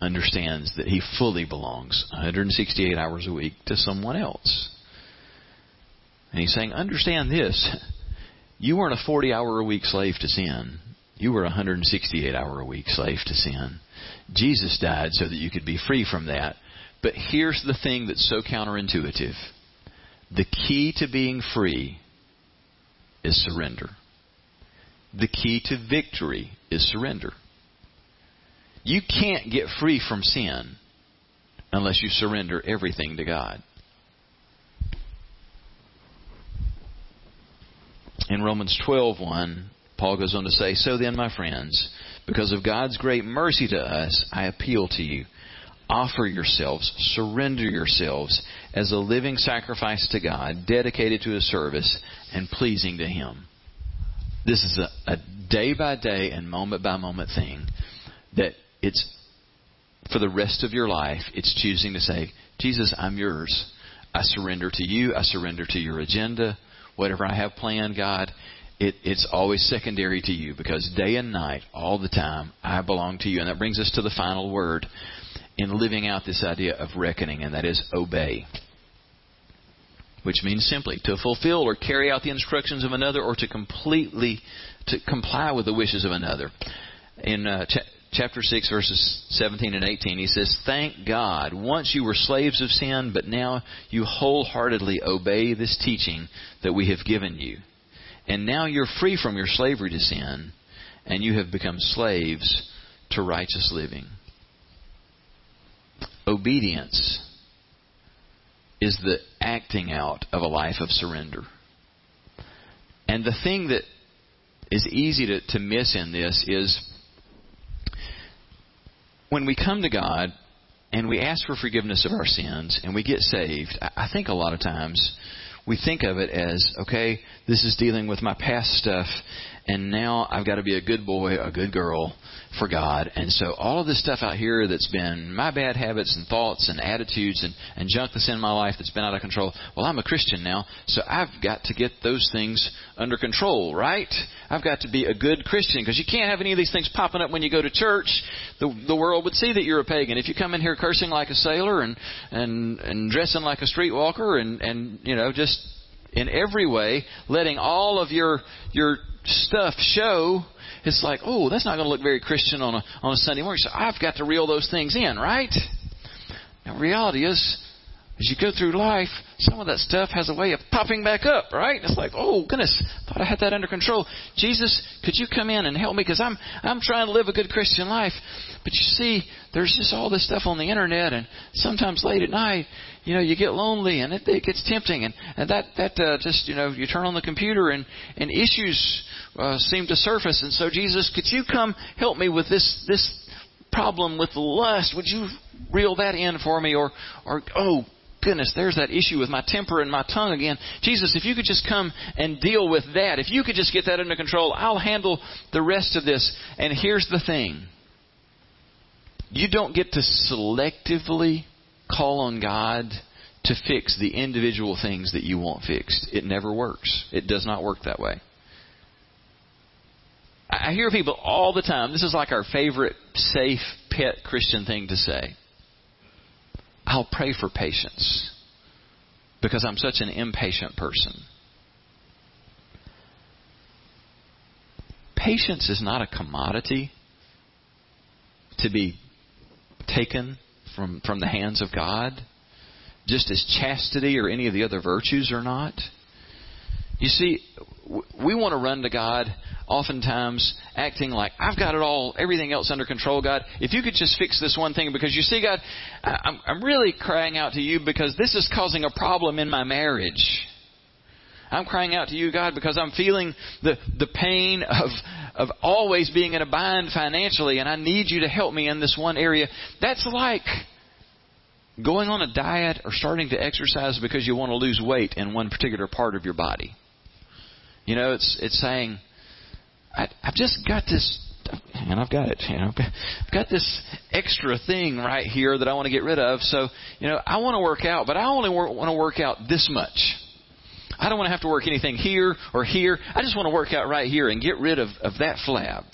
understands that he fully belongs 168 hours a week to someone else. And he's saying, understand this. You weren't a 40 hour a week slave to sin. You were a 168 hour a week slave to sin. Jesus died so that you could be free from that. But here's the thing that's so counterintuitive the key to being free is surrender. The key to victory is surrender. You can't get free from sin unless you surrender everything to God. In Romans 12:1, Paul goes on to say, "So then, my friends, because of God's great mercy to us, I appeal to you. Offer yourselves, surrender yourselves as a living sacrifice to God, dedicated to His service and pleasing to Him." This is a, a day by day and moment by moment thing that it's for the rest of your life, it's choosing to say, Jesus, I'm yours. I surrender to you. I surrender to your agenda. Whatever I have planned, God, it, it's always secondary to you because day and night, all the time, I belong to you. And that brings us to the final word in living out this idea of reckoning, and that is obey. Which means simply to fulfill or carry out the instructions of another or to completely to comply with the wishes of another. In uh, chapter 6, verses 17 and 18, he says, Thank God, once you were slaves of sin, but now you wholeheartedly obey this teaching that we have given you. And now you're free from your slavery to sin, and you have become slaves to righteous living. Obedience is the acting out of a life of surrender. And the thing that is easy to, to miss in this is when we come to God and we ask for forgiveness of our sins and we get saved, I think a lot of times we think of it as, okay, this is dealing with my past stuff, and now I've got to be a good boy, a good girl for God. And so all of this stuff out here that's been my bad habits and thoughts and attitudes and, and junk that's in my life that's been out of control, well, I'm a Christian now, so I've got to get those things under control, right? I've got to be a good Christian because you can't have any of these things popping up when you go to church. The, the world would see that you're a pagan. If you come in here cursing like a sailor and, and, and dressing like a streetwalker and, and, you know, just in every way, letting all of your, your stuff show, it's like, oh, that's not going to look very Christian on a on a Sunday morning. So I've got to reel those things in, right? Now, reality is, as you go through life, some of that stuff has a way of popping back up, right? It's like, oh goodness, I thought I had that under control. Jesus, could you come in and help me? Because I'm I'm trying to live a good Christian life, but you see, there's just all this stuff on the internet, and sometimes late at night, you know, you get lonely, and it, it gets tempting, and and that that uh, just you know, you turn on the computer, and and issues uh, seem to surface, and so Jesus, could you come help me with this this problem with lust? Would you reel that in for me, or or oh goodness, there's that issue with my temper and my tongue again. Jesus, if you could just come and deal with that, if you could just get that under control, I'll handle the rest of this. And here's the thing you don't get to selectively call on God to fix the individual things that you want fixed. It never works. It does not work that way. I hear people all the time. This is like our favorite safe pet Christian thing to say. I'll pray for patience because I'm such an impatient person. Patience is not a commodity to be taken from, from the hands of God, just as chastity or any of the other virtues are not. You see, we want to run to God oftentimes acting like I've got it all, everything else under control, God. If you could just fix this one thing, because you see, God, I'm, I'm really crying out to you because this is causing a problem in my marriage. I'm crying out to you, God, because I'm feeling the, the pain of, of always being in a bind financially, and I need you to help me in this one area. That's like going on a diet or starting to exercise because you want to lose weight in one particular part of your body. You know, it's it's saying, I, I've just got this, and I've got it. You know, I've got this extra thing right here that I want to get rid of. So, you know, I want to work out, but I only want to work out this much. I don't want to have to work anything here or here. I just want to work out right here and get rid of, of that flab.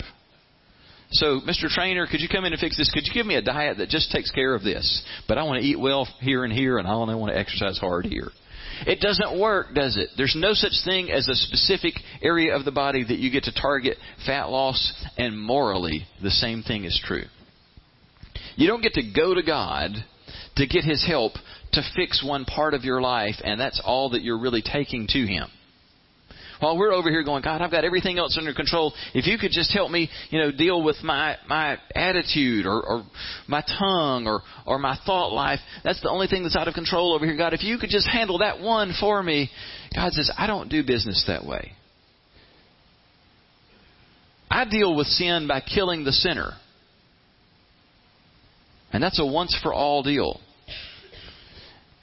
So, Mr. Trainer, could you come in and fix this? Could you give me a diet that just takes care of this? But I want to eat well here and here, and I only want to exercise hard here. It doesn't work, does it? There's no such thing as a specific area of the body that you get to target fat loss, and morally, the same thing is true. You don't get to go to God to get His help to fix one part of your life, and that's all that you're really taking to Him. While we're over here going, God, I've got everything else under control. If you could just help me, you know, deal with my my attitude or, or my tongue or or my thought life, that's the only thing that's out of control over here. God, if you could just handle that one for me, God says, I don't do business that way. I deal with sin by killing the sinner. And that's a once for all deal.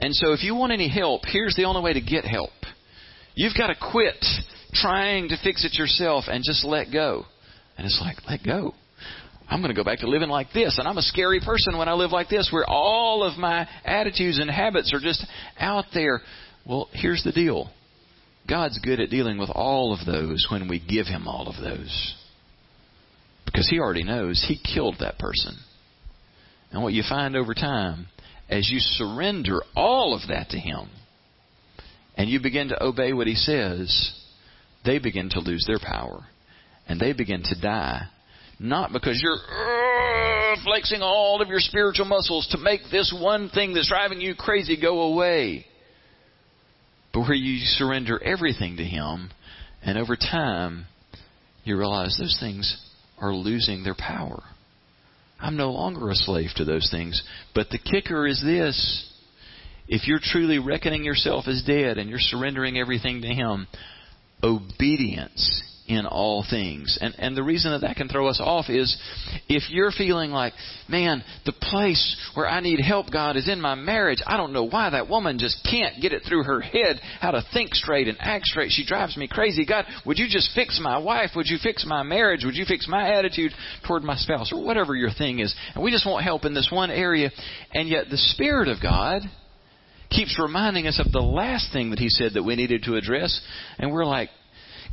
And so if you want any help, here's the only way to get help. You've got to quit trying to fix it yourself and just let go. And it's like, let go. I'm going to go back to living like this. And I'm a scary person when I live like this, where all of my attitudes and habits are just out there. Well, here's the deal God's good at dealing with all of those when we give Him all of those. Because He already knows He killed that person. And what you find over time, as you surrender all of that to Him, and you begin to obey what he says, they begin to lose their power. And they begin to die. Not because you're uh, flexing all of your spiritual muscles to make this one thing that's driving you crazy go away. But where you surrender everything to Him, and over time, you realize those things are losing their power. I'm no longer a slave to those things. But the kicker is this if you're truly reckoning yourself as dead and you're surrendering everything to Him, obedience in all things. And and the reason that that can throw us off is if you're feeling like, man, the place where I need help, God, is in my marriage. I don't know why that woman just can't get it through her head how to think straight and act straight. She drives me crazy. God, would you just fix my wife? Would you fix my marriage? Would you fix my attitude toward my spouse or whatever your thing is? And we just want help in this one area. And yet the Spirit of God keeps reminding us of the last thing that he said that we needed to address. And we're like,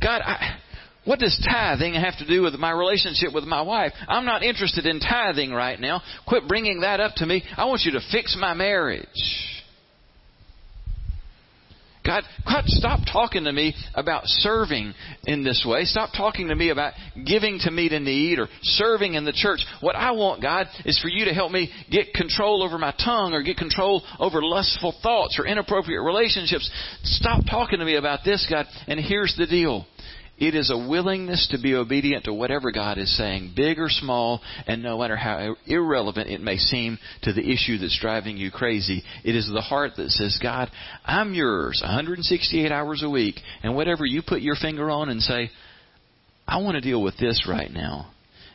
God, I, what does tithing have to do with my relationship with my wife? I'm not interested in tithing right now. Quit bringing that up to me. I want you to fix my marriage. God, God, stop talking to me about serving in this way. Stop talking to me about giving to meet a need or serving in the church. What I want, God, is for you to help me get control over my tongue or get control over lustful thoughts or inappropriate relationships. Stop talking to me about this, God. And here's the deal. It is a willingness to be obedient to whatever God is saying, big or small, and no matter how irrelevant it may seem to the issue that's driving you crazy. It is the heart that says, God, I'm yours 168 hours a week, and whatever you put your finger on and say, I want to deal with this right now.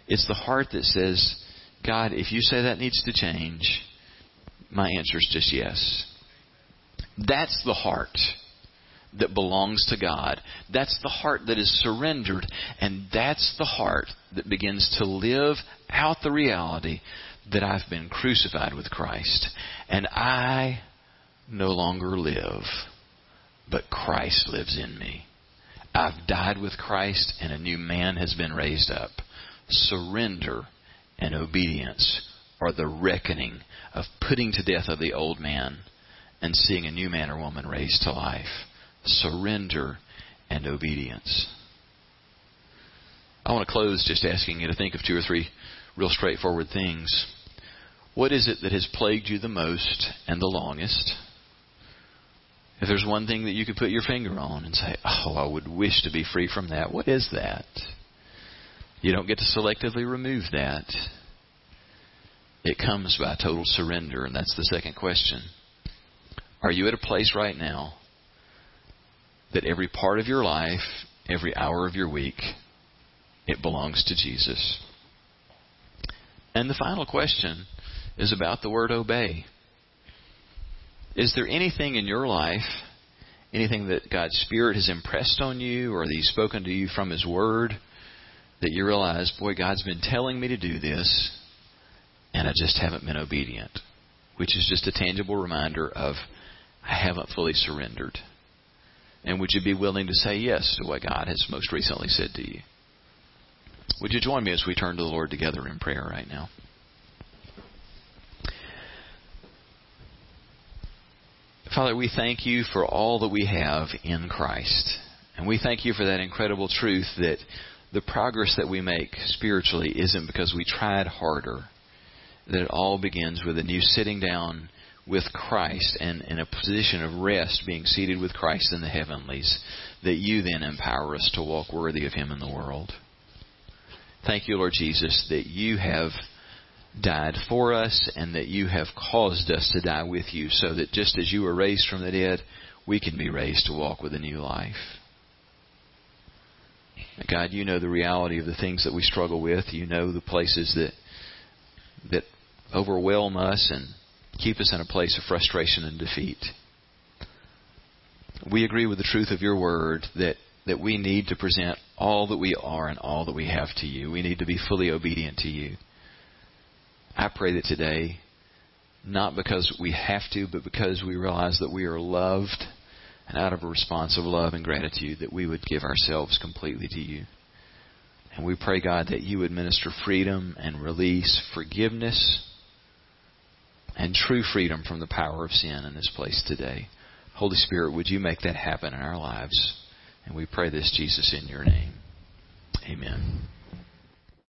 It's the heart that says, God, if you say that needs to change, my answer is just yes. That's the heart that belongs to God. That's the heart that is surrendered, and that's the heart that begins to live out the reality that I've been crucified with Christ, and I no longer live, but Christ lives in me. I've died with Christ, and a new man has been raised up. Surrender and obedience are the reckoning of putting to death of the old man and seeing a new man or woman raised to life surrender, and obedience. I want to close just asking you to think of two or three real straightforward things. What is it that has plagued you the most and the longest? If there's one thing that you could put your finger on and say, oh, I would wish to be free from that, what is that? You don't get to selectively remove that. It comes by total surrender, and that's the second question. Are you at a place right now that every part of your life, every hour of your week, it belongs to Jesus? And the final question is about the word obey. Is there anything in your life, anything that God's Spirit has impressed on you or that He's spoken to you from His Word, that you realize, boy, God's been telling me to do this, and I just haven't been obedient? Which is just a tangible reminder of, I haven't fully surrendered. And would you be willing to say yes to what God has most recently said to you? Would you join me as we turn to the Lord together in prayer right now? Father, we thank you for all that we have in Christ. And we thank you for that incredible truth that the progress that we make spiritually isn't because we tried harder, that it all begins with a new sitting down with Christ and in a position of rest, being seated with Christ in the heavenlies, that you then empower us to walk worthy of Him in the world. Thank you, Lord Jesus, that you have died for us and that you have caused us to die with you so that just as you were raised from the dead, we can be raised to walk with a new life. God, you know the reality of the things that we struggle with. You know the places that that overwhelm us and keep us in a place of frustration and defeat. We agree with the truth of your word that, that we need to present all that we are and all that we have to you. We need to be fully obedient to you. I pray that today, not because we have to, but because we realize that we are loved, and out of a response of love and gratitude, that we would give ourselves completely to you. And we pray, God, that you would minister freedom and release, forgiveness, and true freedom from the power of sin in this place today. Holy Spirit, would you make that happen in our lives? And we pray this, Jesus, in your name. Amen.